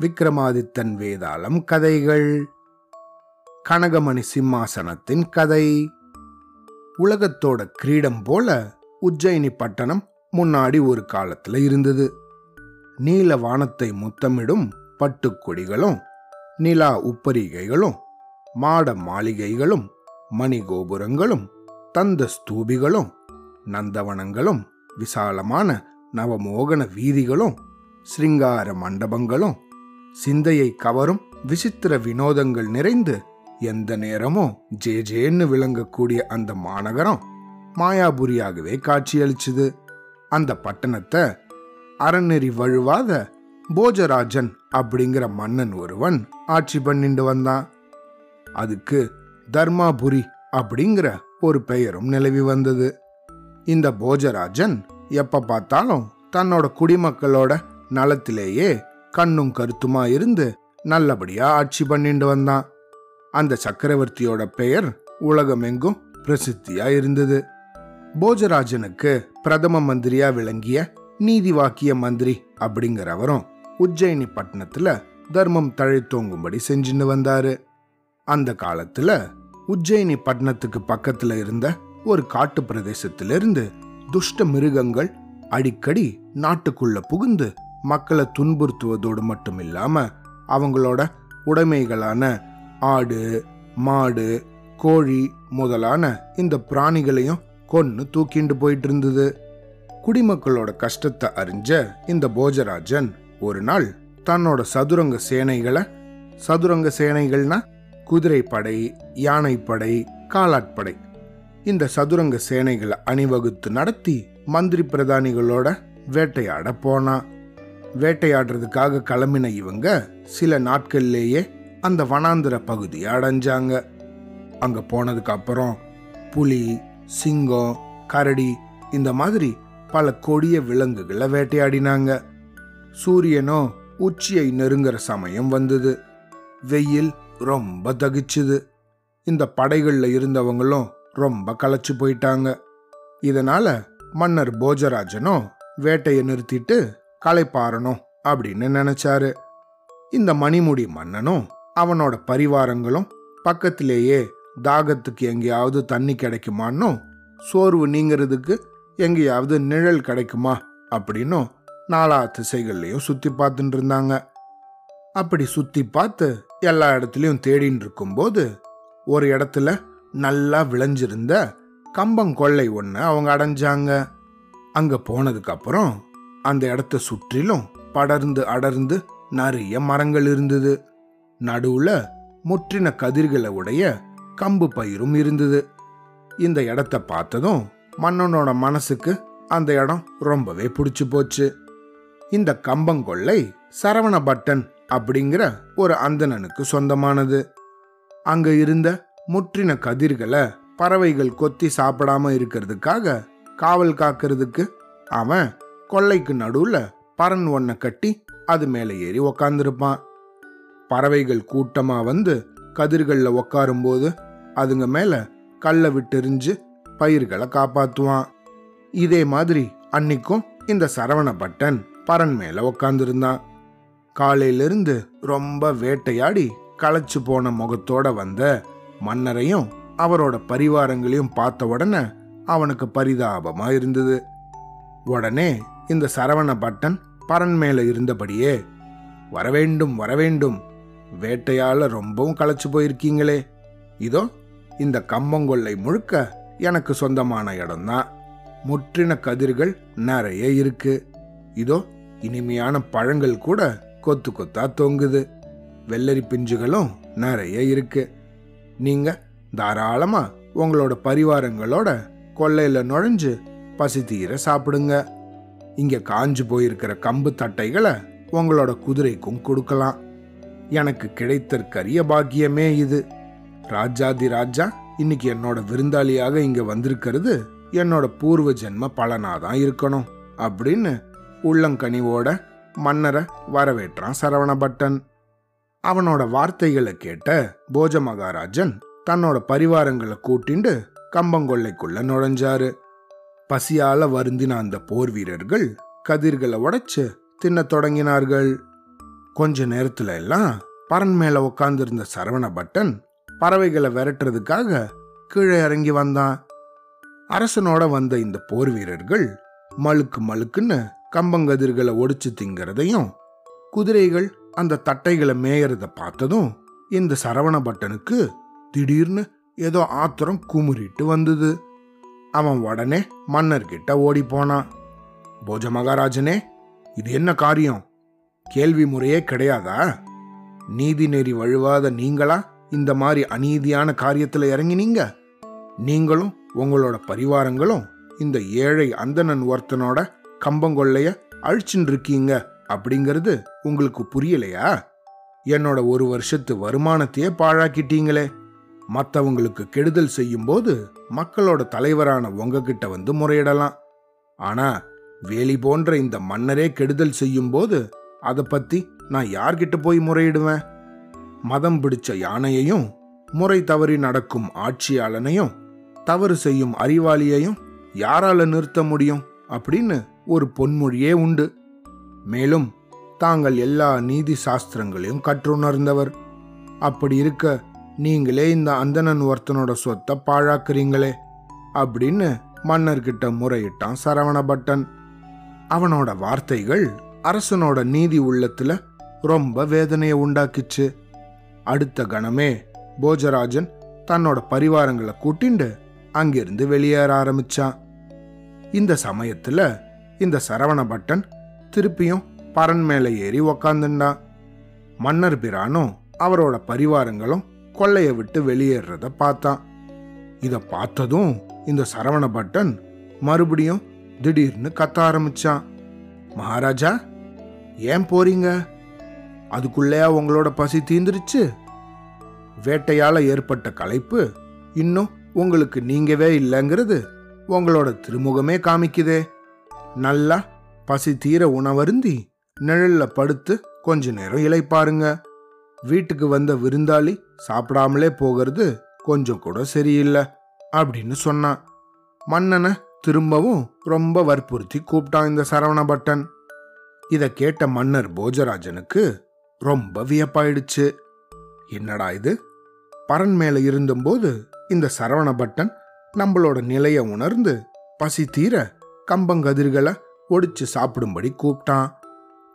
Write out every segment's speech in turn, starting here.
விக்ரமாதித்தன் வேதாளம் கதைகள். கனகமணி சிம்மாசனத்தின் கதை. உலகத்தோட கிரீடம் போல உஜ்ஜயினி பட்டணம் முன்னாடி ஒரு காலத்துல இருந்தது. நீல வானத்தை முத்தமிடும் பட்டுக்கொடிகளும் நிலா உப்பரிகைகளும் மாட மாளிகைகளும் மணிகோபுரங்களும் தந்த ஸ்தூபிகளும் நந்தவனங்களும் விசாலமான நவமோகன வீதிகளும் சிருங்கார மண்டபங்களும் சிந்தையை கவரும் விசித்திர வினோதங்கள் நிறைந்து எந்த நேரமும் ஜே ஜேன்னு விளங்கக்கூடிய அந்த மாநகரம் மாயாபுரியாகவே காட்சியளிச்சுது. அந்த பட்டணத்தை அறநெறி வழுவாத போஜராஜன் அப்படிங்கிற மன்னன் ஒருவன் ஆட்சி பண்ணிட்டு வந்தான். அதுக்கு தர்மாபுரி அப்படிங்கிற ஒரு பெயரும் நிலவி வந்தது. இந்த போஜராஜன் எப்ப பார்த்தாலும் தன்னோட குடிமக்களோட நலத்திலேயே கண்ணும் கருத்துமா இருந்து நல்லபடியா ஆட்சி பண்ணிட்டு வந்தான். அந்த சக்கரவர்த்தியோட பெயர் உலகமெங்கும் பிரசித்தியா இருந்தது. போஜராஜனுக்கு பிரதம மந்திரியா விளங்கிய நீதி வாக்கிய மந்திரி அப்படிங்கிறவரும் உஜ்ஜயினி பட்டணத்துல தர்மம் தழைத்தோங்கும்படி செஞ்சுன்னு வந்தாரு. அந்த காலத்துல உஜ்ஜயினி பட்டணத்துக்கு பக்கத்துல இருந்த ஒரு காட்டு பிரதேசத்திலிருந்து துஷ்ட மிருகங்கள் அடிக்கடி நாட்டுக்குள்ள புகுந்து மக்களை துன்புறுத்துவதோடு மட்டும் இல்லாம அவங்களோட உடைமைகளான ஆடு மாடு கோழி முதலான இந்த பிராணிகளையும் கொன்னு தூக்கிண்டு போயிட்டு இருந்தது குடிமக்களோட கஷ்டத்தை அறிஞ்ச இந்த போஜராஜன் ஒரு நாள் தன்னோட சதுரங்க சேனைகளை சதுரங்க சேனைகள்னா குதிரைப்படை யானைப்படை காலாட்படை இந்த சதுரங்க சேனைகளை அணிவகுத்து நடத்தி மந்திரி பிரதானிகளோட வேட்டையாட போனா. வேட்டையாடுறதுக்காக கிளம்பின இவங்க சில நாட்கள்லேயே அந்த வனாந்திர பகுதியை அடைஞ்சாங்க. அங்க போனதுக்கு அப்புறம் புலி சிங்கம் கரடி இந்த மாதிரி பல கொடிய விலங்குகளை வேட்டையாடினாங்க. சூரியனோ உச்சியை நெருங்குற சமயம் வந்தது. வெயில் ரொம்ப தகிச்சுது. இந்த படைகளில் இருந்தவங்களும் ரொம்ப களைச்சு போயிட்டாங்க. இதனால மன்னர் போஜராஜனும் வேட்டையை நிறுத்திட்டு களைப்பாறணும் அப்படின்னு நினைச்சாரு. இந்த மணிமுடி மன்னனும் அவனோட பரிவாரங்களும் பக்கத்திலேயே தாகத்துக்கு எங்கேயாவது தண்ணி கிடைக்குமான்னும் சோர்வு நீங்கிறதுக்கு எங்கேயாவது நிழல் கிடைக்குமா அப்படின்னும் நாலா திசைகள்லையும் சுத்தி பார்த்துட்டு இருந்தாங்க. அப்படி சுத்தி பார்த்து எல்லா இடத்துலையும் தேடின்னு இருக்கும்போது ஒரு இடத்துல நல்லா விளைஞ்சிருந்த கம்பங்கொள்ளை ஒன்று அவங்க அடைஞ்சாங்க. அங்கே போனதுக்கப்புறம் அந்த இடத்த சுற்றிலும் படர்ந்து அடர்ந்து நிறைய மரங்கள் இருந்தது. நடுவுல முற்றின கதிர்களை உடைய கம்பு பயிரும் இருந்தது. இந்த இடத்த பார்த்ததும் மன்னனோட மனசுக்கு அந்த இடம் ரொம்பவே பிடிச்சு போச்சு. இந்த கம்பங்கொள்ளை சரவண பட்டன் அப்படிங்கிற ஒரு அந்தணனுக்கு சொந்தமானது. அங்க இருந்த முற்றின கதிர்களை பறவைகள் கொத்தி சாப்பிடாம இருக்கிறதுக்காக காவல் காக்கிறதுக்கு அவன் கொள்ளைக்கு நடுவுல பறன் ஒன்ன கட்டி அது மேலே ஏறி உக்காந்துருப்பான். பறவைகள் கூட்டமா வந்து கதிர்கள்ல உக்காரும்போது அதுங்க மேல கல்லை விட்டெறிஞ்சு பயிர்களை காப்பாத்துவான். இதே மாதிரி அன்னைக்கும் இந்த சரவண பட்டன் பரன் மேல உக்காந்துருந்தான். காலையிலிருந்து ரொம்ப வேட்டையாடி களைச்சு போன முகத்தோட வந்த மன்னரையும் அவரோட பரிவாரங்களையும் பார்த்த உடனே அவனுக்கு பரிதாபமா இருந்தது. உடனே இந்த சரவண பட்டன் பரன் மேல இருந்தபடியே வரவேண்டும் வரவேண்டும் வேட்டையால ரொம்பவும் களைச்சு போயிருக்கீங்களே. இதோ இந்த கம்பங்கொள்ளை முழுக்க எனக்கு சொந்தமான இடம்தான். முற்றின கதிர்கள் நிறைய இருக்கு. இதோ இனிமையான பழங்கள் கூட கொத்து கொத்தா தொங்குது. வெள்ளரி பிஞ்சுகளும் நிறைய இருக்கு. நீங்க தாராளமா உங்களோட பரிவாரங்களோட கொள்ளையில நுழைஞ்சு பசி தீர சாப்பிடுங்க. இங்க காஞ்சு போயிருக்கிற கம்பு தட்டைகளை உங்களோட குதிரைக்கும் கொடுக்கலாம். எனக்கு கிடைத்தற்கரிய பாக்கியமே இது. ராஜாதி ராஜா இன்னைக்கு என்னோட விருந்தாளியாக இங்க வந்திருக்கிறது என்னோட பூர்வ ஜென்ம பலனாதான் இருக்கணும் அப்படின்னு உள்ளங்கனிவோட மன்னரை வரவேற்றான் சரவணபட்டன். அவனோட வார்த்தைகளை கேட்ட போஜ மகாராஜன் தன்னோட பரிவாரங்களை கூட்டிண்டு கம்பங்கொள்ளைக்குள்ள நுழைஞ்சாரு. பசியால வருந்தின அந்த போர் வீரர்கள் கதிர்களை உடைச்சு தின்னத் தொடங்கினார்கள். கொஞ்ச நேரத்துல எல்லாம் பரன் மேல உட்கார்ந்திருந்த சரவண பட்டன் பறவைகளை விரட்டுறதுக்காக கீழே இறங்கி வந்தான். அரசனோட வந்த இந்த போர் வீரர்கள் மழுக்கு மழுக்குன்னு கம்பங்கதிர்களை ஒடிச்சு திங்கிறதையும் குதிரைகள் அந்த தட்டைகளை மேயறத பார்த்ததும் இந்த சரவண பட்டனுக்கு திடீர்னு ஏதோ ஆத்திரம் குமுறிட்டு வந்தது. அவன் உடனே மன்னர்கிட்ட ஓடி போனான். போஜ மகாராஜனே இது என்ன காரியம்? கேள்வி முறையே கிடையாதா? நீதி நெறி வழுவாத நீங்களா இந்த மாதிரி அநீதியான காரியத்துல இறங்கினீங்க? நீங்களும் உங்களோட பரிவாரங்களும் இந்த ஏழை அந்தணன் ஒருத்தனோட கம்பங்கொள்ளைய அழிச்சுன்னு இருக்கீங்க அப்படிங்கிறது உங்களுக்கு புரியலையா? என்னோட ஒரு வருஷத்து வருமானத்தையே பாழாக்கிட்டீங்களே. மற்றவங்களுக்கு கெடுதல் செய்யும்போது மக்களோட தலைவரான உங்ககிட்ட வந்து முறையிடலாம். ஆனா வேலி போன்ற இந்த மன்னரே கெடுதல் செய்யும்போது அதை பத்தி நான் யார்கிட்ட போய் முறையிடுவேன்? மதம் பிடிச்ச யானையையும் முறை தவறி நடக்கும் ஆட்சியாளனையும் தவறு செய்யும் அறிவாளியையும் யாரால நிறுத்த முடியும்? அப்படின்னு ஒரு பொன்மொழியே உண்டு. மேலும் தாங்கள் எல்லா நீதி சாஸ்திரங்களையும் கற்றுணர்ந்தவர். அப்படி இருக்க நீங்களே இந்த அந்தணன் ஒருத்தனோட சொத்தை பாழாக்குறீங்களே அப்படின்னு மன்னர்கிட்ட முறையிட்டான் சரவணபட்டன். அவனோட வார்த்தைகள் அரசனோட நீதி உள்ளத்துல ரொம்ப வேதனையை உண்டாக்கிச்சு. அடுத்த கணமே போஜராஜன் தன்னோட பரிவாரங்களை கூட்டிண்டு அங்கிருந்து வெளியேற ஆரம்பிச்சான். இந்த சமயத்துல இந்த சரவணபட்டன் திருப்பியும் பரன் மேலே ஏறி உக்காந்துண்டான் மன்னர் பிரானும் அவரோட பரிவாரங்களும் கொள்ளைய விட்டு வெளியேறத பார்த்தான். இத பார்த்ததும் இந்த சரவண பட்டன் மறுபடியும் திடீர்னு கத்த ஆரம்பிச்சான். மகாராஜா ஏன் போறீங்க? அதுக்குள்ளேயா உங்களோட பசி தீந்துருச்சு. வேட்டையால ஏற்பட்ட களைப்பு இன்னும் உங்களுக்கு நீங்கவே இல்லைங்கிறது உங்களோட திருமுகமே காமிக்குதே. நல்லா பசி தீர உணவருந்தி நிழல்ல படுத்து கொஞ்ச நேரம் இளைப்பாருங்க. வீட்டுக்கு வந்த விருந்தாளி சாப்பிடாமலே போகிறது கொஞ்சம் கூட சரியில்லை அப்படின்னு சொன்னான். மன்னனை திரும்பவும் ரொம்ப வற்புறுத்தி கூப்பிட்டான் இந்த சரவணபட்டன். இதை கேட்ட மன்னர் போஜராஜனுக்கு ரொம்ப வியப்பாயிடுச்சு. என்னடா இது? பரன் மேல இருந்தபோது இந்த சரவணபட்டன் நம்மளோட நிலையை உணர்ந்து பசி தீர கம்பங்கதிர்களை ஒடிச்சு சாப்பிடும்படி கூப்பிட்டான்.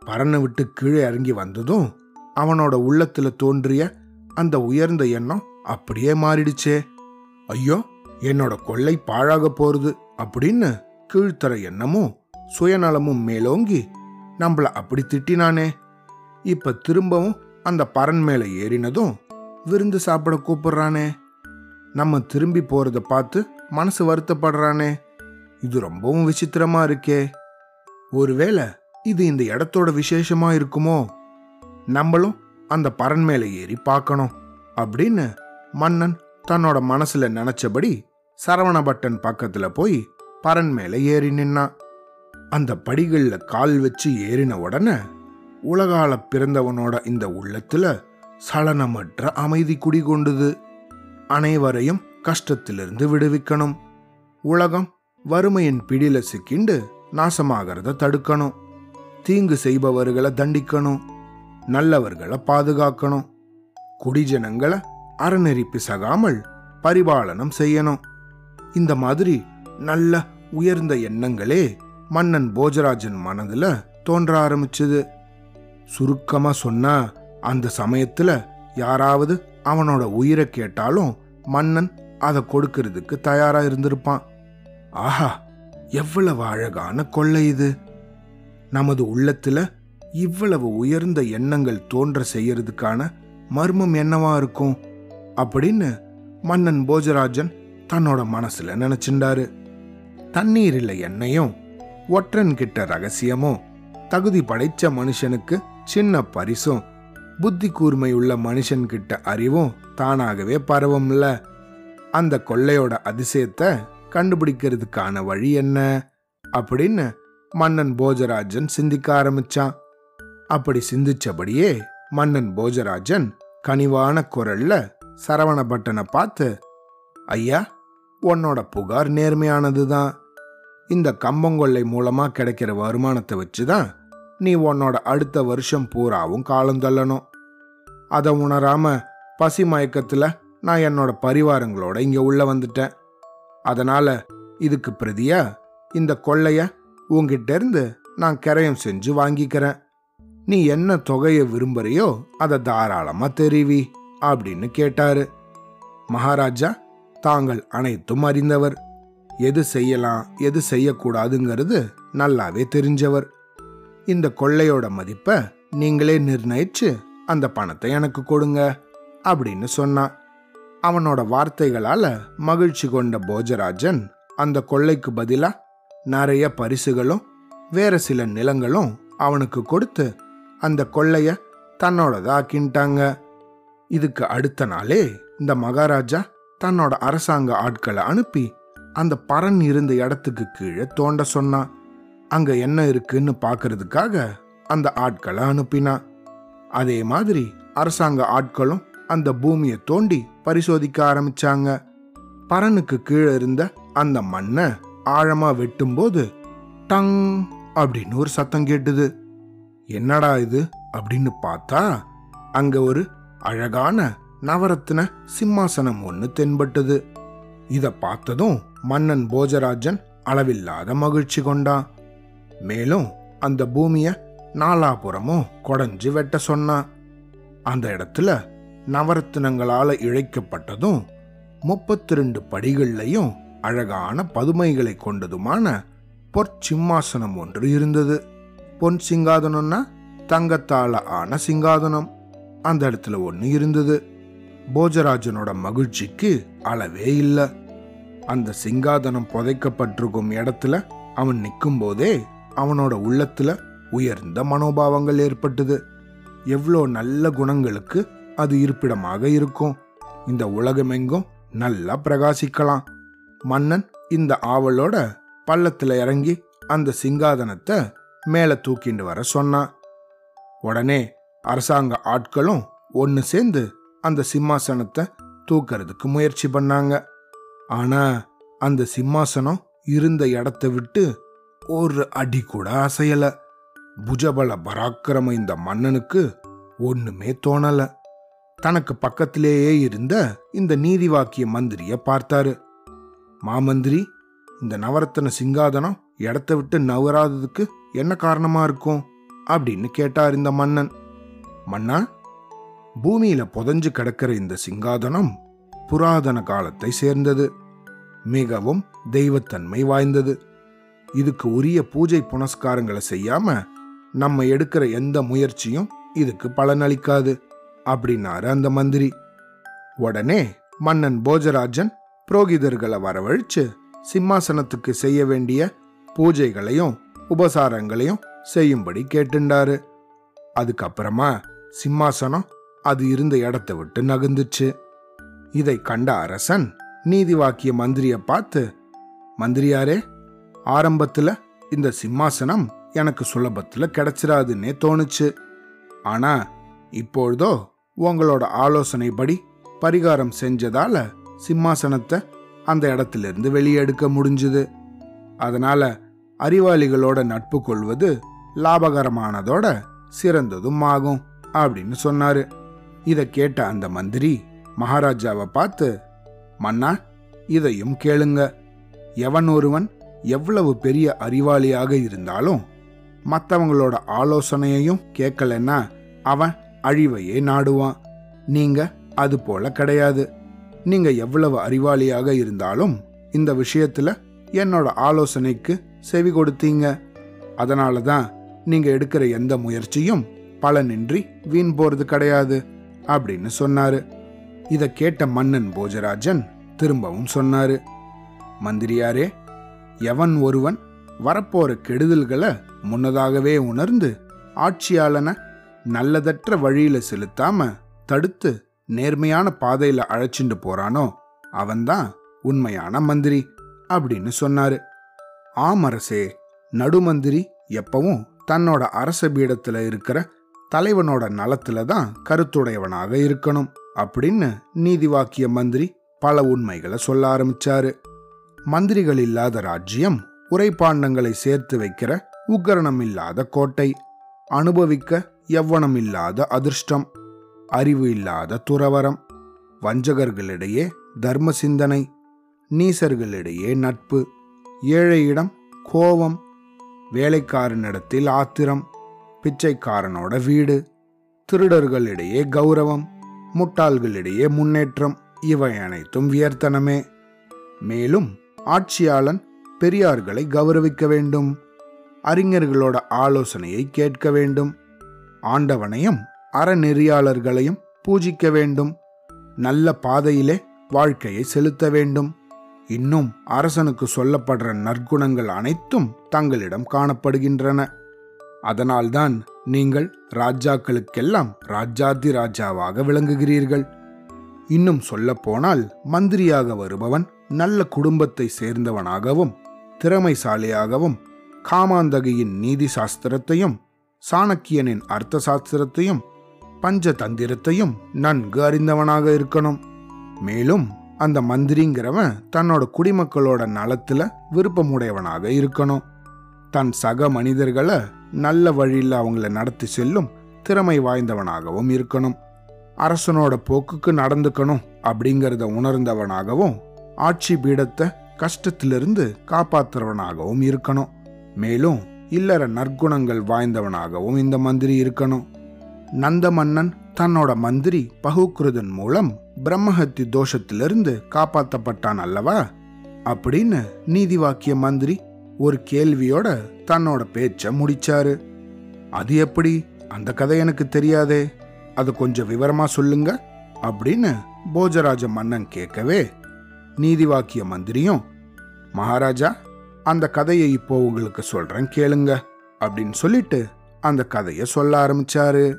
பறனை விட்டு கீழே இறங்கி வந்ததும் அவனோட உள்ளத்துல தோன்றிய அந்த உயர்ந்த எண்ணம் அப்படியே மாறிடுச்சே. ஐயோ என்னோட கொள்ளை பாழாக போறது அப்படின்னு கீழ்த்தர எண்ணமும் சுயநலமும் மேலோங்கி நம்மள அப்படி திட்டினானே. இப்ப திரும்பவும் அந்த பறன் மேல ஏறினதும் விருந்து சாப்பிட கூப்பிடுறானே. நம்ம திரும்பி போறத பார்த்து மனசு வருத்தப்படுறானே. இது ரொம்பவும் விசித்திரமா இருக்கே. ஒருவேளை இது இந்த இடத்தோட விசேஷமா இருக்குமோ? நம்மளும் அந்த பறன் மேல ஏறி பார்க்கணும் அப்படின்னு மன்னன் தன்னோட மனசுல நினைச்சபடி சரவணபட்டன் பக்கத்துல போய் பறன் மேல ஏறி நின்னான். அந்த படிகள்ல கால் வச்சு ஏறின உடனே உலகால பிறந்தவனோட இந்த உள்ளத்துல சலனமற்ற அமைதி குடிகொண்டது அனைவரையும் கஷ்டத்திலிருந்து விடுவிக்கணும். உலகம் வறுமையின் பிடியில சிக்கிண்டு நாசமாகறத தடுக்கணும். தீங்கு செய்பவர்களை தண்டிக்கணும். நல்லவர்களை பாதுகாக்கணும். குடிஜனங்களை அறநெறி பிசகாமல் பரிபாலனம் செய்யணும். இந்த மாதிரி நல்ல உயர்ந்த எண்ணங்களே மன்னன் போஜராஜன் மனதுல தோன்ற ஆரம்பிச்சது. சுருக்கமா சொன்னா அந்த சமயத்துல யாராவது அவனோட உயிரை கேட்டாலும் மன்னன் அதை கொடுக்கறதுக்கு தயாரா இருந்திருப்பான். ஆஹா! எவ்வளவு அழகான கொள்ளை இது. நமது உள்ளத்துல இவ்வளவு உயர்ந்த எண்ணங்கள் தோன்ற செய்யறதுக்கான மர்மம் என்னவா இருக்கும்? அப்படின்னு மன்னன் போஜராஜன் தன்னோட மனசுல நினைச்சுண்டாரு தண்ணீரில் எண்ணெயும் ஒற்றன் கிட்ட ரகசியமும் தகுதி படைச்ச மனுஷனுக்கு சின்ன பரிசும் புத்தி கூர்மை உள்ள மனுஷன் கிட்ட அறிவும் தானாகவே பரவும்ல. அந்த கொள்ளையோட அதிசயத்தை கண்டுபிடிக்கிறதுக்கான வழி என்ன? அப்படின்னு மன்னன் போஜராஜன் சிந்திக்க ஆரம்பிச்சான். அப்படி சிந்திச்சபடியே மன்னன் போஜராஜன் கனிவான குரல்ல சரவணபட்டனை பார்த்து ஐயா உன்னோட புகார் நேர்மையானதுதான். இந்த கம்பங்கொள்ளை மூலமா கிடைக்கிற வருமானத்தை வச்சுதான் நீ உன்னோட அடுத்த வருஷம் பூராவும் காலம் தள்ளணும். அதை உணராம பசி மயக்கத்துல நான் என்னோட பரிவாரங்களோட இங்க உள்ள வந்துட்டேன். அதனால இதுக்கு பிரதியா இந்த கொள்ளைய உங்ககிட்ட இருந்து நான் கரையம் செஞ்சு வாங்கிக்கிறேன். நீ என்ன தொகையை விரும்புறியோ அதை தாராளமா தெரிவி அப்படின்னு கேட்டாரு. மகாராஜா தாங்கள் அனைத்தும் அறிந்தவர். எது செய்யலாம் எது செய்யக்கூடாதுங்கிறது நல்லாவே தெரிஞ்சவர். இந்த கொள்ளையோட மதிப்பை நீங்களே நிர்ணயிச்சு அந்த பணத்தை எனக்கு கொடுங்க அப்படின்னு சொன்னான். அவனோட வார்த்தைகளால மகிழ்ச்சி கொண்ட போஜராஜன் அந்த கொள்ளைக்கு பதிலா நிறைய பரிசுகளும் வேற சில நிலங்களும் அவனுக்கு கொடுத்து அந்த கொள்ளைய தன்னோடதாக்கின்ட்டாங்க. இதுக்கு அடுத்த நாளே இந்த மகாராஜா தன்னோட அரசாங்க ஆட்களை அனுப்பி அந்த பறன் இருந்த இடத்துக்கு கீழே தோண்ட சொன்னான் அங்க என்ன இருக்குன்னு பார்க்கறதுக்காக அந்த ஆட்களை அனுப்பினான். அதே மாதிரி அரசாங்க ஆட்களும் அந்த பூமியை தோண்டி பரிசோதிக்க ஆரம்பிச்சாங்க. பரனுக்கு கீழே இருந்த அந்த மண்ணை ஆழமா வெட்டும்போது டங் அப்படின்னு ஒரு சத்தம் கேட்டுது. என்னடா இது அப்படின்னு பார்த்தா அங்க ஒரு அழகான நவரத்ன சிம்மாசனம் ஒன்று தென்பட்டது. இதை பார்த்ததும் மன்னன் போஜராஜன் அளவில்லாத மகிழ்ச்சி கொண்டான். மேலும் அந்த பூமியை நாலாபுறமும் கொடைஞ்சு வெட்ட சொன்னான். அந்த இடத்துல நவரத்தினங்களால் இழைக்கப்பட்டதும் முப்பத்தி ரெண்டு படிகள்லையும் அழகான பதுமைகளை கொண்டதுமான பொற்சிம்மாசனம் ஒன்று இருந்தது. பொன் சிங்காதனம்னா தங்கத்தால ஆன சிங்காதனம். அந்த இடத்துல ஒன்று இருந்தது. போஜராஜனோட மகிழ்ச்சிக்கு அளவே இல்லை. அந்த சிங்காதனம் புதைக்கப்பட்டிருக்கும் இடத்துல அவன் நிற்கும் போதே அவனோட உள்ளத்துல உயர்ந்த மனோபாவங்கள் ஏற்பட்டது. எவ்வளோ நல்ல குணங்களுக்கு அது இருப்பிடமாக இருக்கும். இந்த உலகமெங்கும் நல்லா பிரகாசிக்கலாம். மன்னன் இந்த ஆவலோட பள்ளத்துல இறங்கி அந்த சிங்காதனத்தை மேல தூக்கிண்டு வர சொன்னான் உடனே அரசாங்க ஆட்களும் ஒன்னு சேர்ந்து அந்த சிம்மாசனத்தை தூக்கிறதுக்கு முயற்சி பண்ணாங்க. ஆனா அந்த சிம்மாசனம் இருந்த இடத்த விட்டு ஒரு அடி கூட அசையல. புஜபல பராக்கிரம இந்த மன்னனுக்கு ஒண்ணுமே தோணலை. தனக்கு பக்கத்திலேயே இருந்த இந்த நீதி வாக்கிய மந்திரிய பார்த்தாரு. மாமந்திரி இந்த நவரத்தன சிங்காதனம் இடத்த விட்டு நவராததுக்கு என்ன காரணமா இருக்கும்? அப்படின்னு கேட்டார் இந்த மன்னன். மன்னா பூமியில புதஞ்சு கிடக்கிற இந்த சிங்காதனம் புராதன காலத்தை சேர்ந்தது. மிகவும் தெய்வத்தன்மை வாய்ந்தது. இதுக்கு உரிய பூஜை புனஸ்காரங்களை செய்யாம நம்ம எடுக்கிற எந்த முயற்சியும் இதுக்கு பலனளிக்காது. அப்படின்னாரு அந்த மந்திரி. உடனே மன்னன் போஜராஜன் புரோகிதர்களை வரவழைச்சு சிம்மாசனத்துக்கு செய்ய வேண்டிய பூஜைகளையும் உபசாரங்களையும் செய்யும்படி கேட்டுண்டாரு. அதுக்கப்புறமா சிம்மாசனம் அது இருந்த இடத்த விட்டு நகர்ந்துச்சு. இதை கண்ட அரசன் நீதி வாக்கிய மந்திரிய பார்த்து மந்திரியாரே ஆரம்பத்துல இந்த சிம்மாசனம் எனக்கு சுலபத்துல கிடைச்சிடாதுன்னே தோணுச்சு. ஆனா இப்பொழுதோ உங்களோட ஆலோசனைப்படி பரிகாரம் செஞ்சதால சிம்மாசனத்தை அந்த இடத்துல இருந்து வெளியே எடுக்க முடிஞ்சுது. அதனால அறிவாளிகளோட நட்பு கொள்வது லாபகரமானதோட சிறந்ததும் ஆகும் அப்படின்னு சொன்னாரு. இதை கேட்ட அந்த மந்திரி மகாராஜாவை பார்த்து மன்னா இதையும் கேளுங்க. எவன் ஒருவன் எவ்வளவு பெரிய அறிவாளியாக இருந்தாலும் மற்றவங்களோட ஆலோசனையையும் கேட்கலன்னா அவன் அழிவையே நாடுவான். நீங்க அது போல கிடையாது. நீங்க எவ்வளவு அறிவாளியாக இருந்தாலும் இந்த விஷயத்துல என்னோட ஆலோசனைக்கு செவி கொடுத்தீங்க. அதனால தான் நீங்க எடுக்கிற எந்த முயற்சியும் பலனின்றி வீண் போறது கிடையாது அப்படின்னு சொன்னாரு. இதை கேட்ட மன்னன் போஜராஜன் திரும்பவும் சொன்னாரு. மந்திரியாரே எவன் ஒருவன் வரப்போற கெடுதல்களை முன்னதாகவே உணர்ந்து ஆட்சியாளனை நல்லதற்ற வழியில செலுத்தாம தடுத்து நேர்மையான பாதையில அழைச்சிட்டு போறானோ அவன்தான் உண்மையான மந்திரி அப்படின்னு சொன்னாரு. ஆமரசே நடுமந்திரி எப்பவும் தன்னோட அரச பீடத்துல இருக்கிற தலைவனோட நலத்துல தான் கருத்துடையவனாக இருக்கணும் அப்படின்னு நீதி வாக்கிய மந்திரி பல உண்மைகளை சொல்ல ஆரம்பிச்சாரு. மந்திரிகள் இல்லாத ராஜ்யம் உரைப்பாண்டங்களை சேர்த்து வைக்கிற உக்கரணம் இல்லாத கோட்டை அனுபவிக்க எவ்வனம் இல்லாத அதிர்ஷ்டம் அறிவு இல்லாத துறவரம் வஞ்சகர்களிடையே தர்ம சிந்தனை நீசர்களிடையே நட்பு ஏழையிடம் கோபம் வேலைக்காரனிடத்தில் ஆத்திரம் பிச்சைக்காரனோட வீடு திருடர்களிடையே கௌரவம் முட்டாள்களிடையே முன்னேற்றம் இவை அனைத்தும் வியர்த்தனமே. மேலும் ஆட்சியாளன் பெரியார்களை கௌரவிக்க வேண்டும் அறிஞர்களோட ஆலோசனையை கேட்க வேண்டும். ஆண்டவனையும் அறநெறியாளர்களையும் பூஜிக்க வேண்டும். நல்ல பாதையிலே வாழ்க்கையை செலுத்த வேண்டும். இன்னும் அரசனுக்கு சொல்லப்படுற நற்குணங்கள் அனைத்தும் தங்களிடம் காணப்படுகின்றன. அதனால்தான் நீங்கள் ராஜாக்களுக்கெல்லாம் ராஜாதி ராஜாவாக விளங்குகிறீர்கள். இன்னும் சொல்லப்போனால் மந்திரியாக வருபவன் நல்ல குடும்பத்தை சேர்ந்தவனாகவும் திறமைசாலியாகவும் காமாந்தகையின் நீதி சாஸ்திரத்தையும் சாணக்கியனின் அர்த்த சாஸ்திரத்தையும் பஞ்சதந்திரத்தையும் நன்கு அறிந்தவனாக இருக்கணும். மேலும் அந்த மந்திரிங்கிறவன் தன்னோட குடிமக்களோட நலத்துல விருப்பமுடையவனாக இருக்கணும். தன் சக மனிதர்களை நல்ல வழியில் அவங்கள நடத்தி செல்லும் திறமை வாய்ந்தவனாகவும் இருக்கணும். அரசனோட போக்குக்கு நடந்துக்கணும் அப்படிங்கிறத உணர்ந்தவனாகவும் ஆட்சி பீடத்தை கஷ்டத்திலிருந்து காப்பாத்துறவனாகவும் இருக்கணும். மேலும் இல்லற நற்குணங்கள் வாய்ந்தவனாகவும் இந்த மந்திரி இருக்கணும். நந்த மன்னன் தன்னோட மந்திரி பகுக்ருதன் மூலம் பிரம்மஹத்தி தோஷத்திலிருந்து காப்பாற்றப்பட்டான் அல்லவா? அப்படின்னு நீதிவாக்கிய மந்திரி ஒரு கேள்வியோட தன்னோட பேச்ச முடிச்சாரு. அது எப்படி? அந்த கதை எனக்கு தெரியாதே. அது கொஞ்சம் விவரமா சொல்லுங்க அப்படின்னு போஜராஜ மன்னன் கேட்கவே நீதி வாக்கிய மந்திரியும் மகாராஜா அந்த கதையை இப்போ உங்களுக்கு சொல்றேன் கேளுங்க அப்படின்னு சொல்லிட்டு அந்த கதையை சொல்ல ஆரம்பிச்சாரு.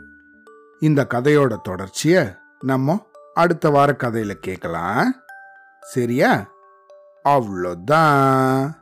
இந்த கதையோட தொடர்ச்சிய நம்ம அடுத்த வார கதையில கேட்கலாம் சரியா? அவ்வளோதான்.